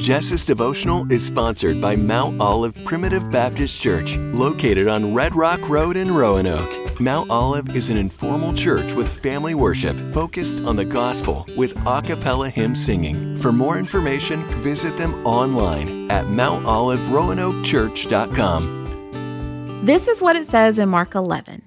Jess's devotional is sponsored by Mount Olive Primitive Baptist Church, located on Red Rock Road in Roanoke. Mount Olive is an informal church with family worship focused on the gospel with a cappella hymn singing. For more information, visit them online at mountoliveroanokechurch.com. This is what it says in Mark 11.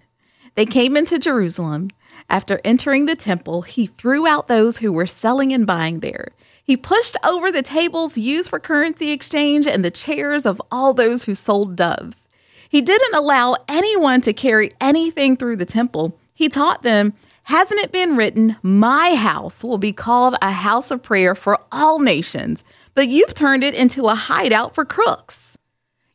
They came into Jerusalem. After entering the temple, he threw out those who were selling and buying there he pushed over the tables used for currency exchange and the chairs of all those who sold doves. He didn't allow anyone to carry anything through the temple. He taught them, Hasn't it been written, My house will be called a house of prayer for all nations, but you've turned it into a hideout for crooks?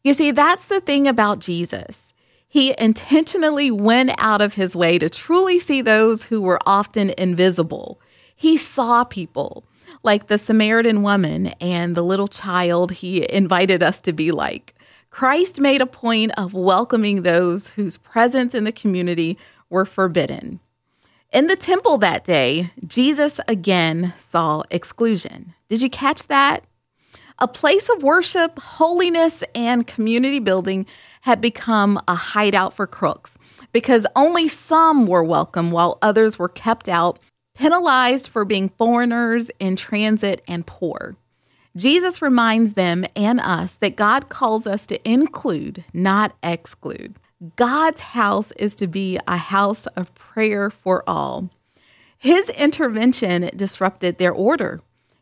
You see, that's the thing about Jesus. He intentionally went out of his way to truly see those who were often invisible. He saw people like the Samaritan woman and the little child he invited us to be like. Christ made a point of welcoming those whose presence in the community were forbidden. In the temple that day, Jesus again saw exclusion. Did you catch that? A place of worship, holiness, and community building had become a hideout for crooks because only some were welcome while others were kept out penalized for being foreigners in transit and poor. Jesus reminds them and us that God calls us to include, not exclude. God's house is to be a house of prayer for all. His intervention disrupted their order.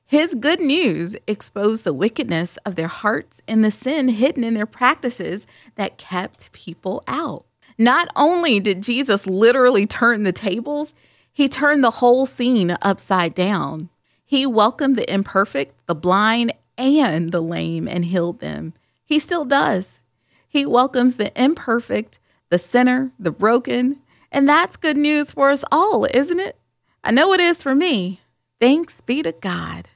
His good news exposed the wickedness of their hearts and the sin hidden in their practices that kept people out. Not only did Jesus literally turn the tables, he turned the whole scene upside down. He welcomed the imperfect, the blind, and the lame and healed them. He still does. He welcomes the imperfect, the sinner, the broken, and that's good news for us all, isn't it? I know it is for me. Thanks be to God.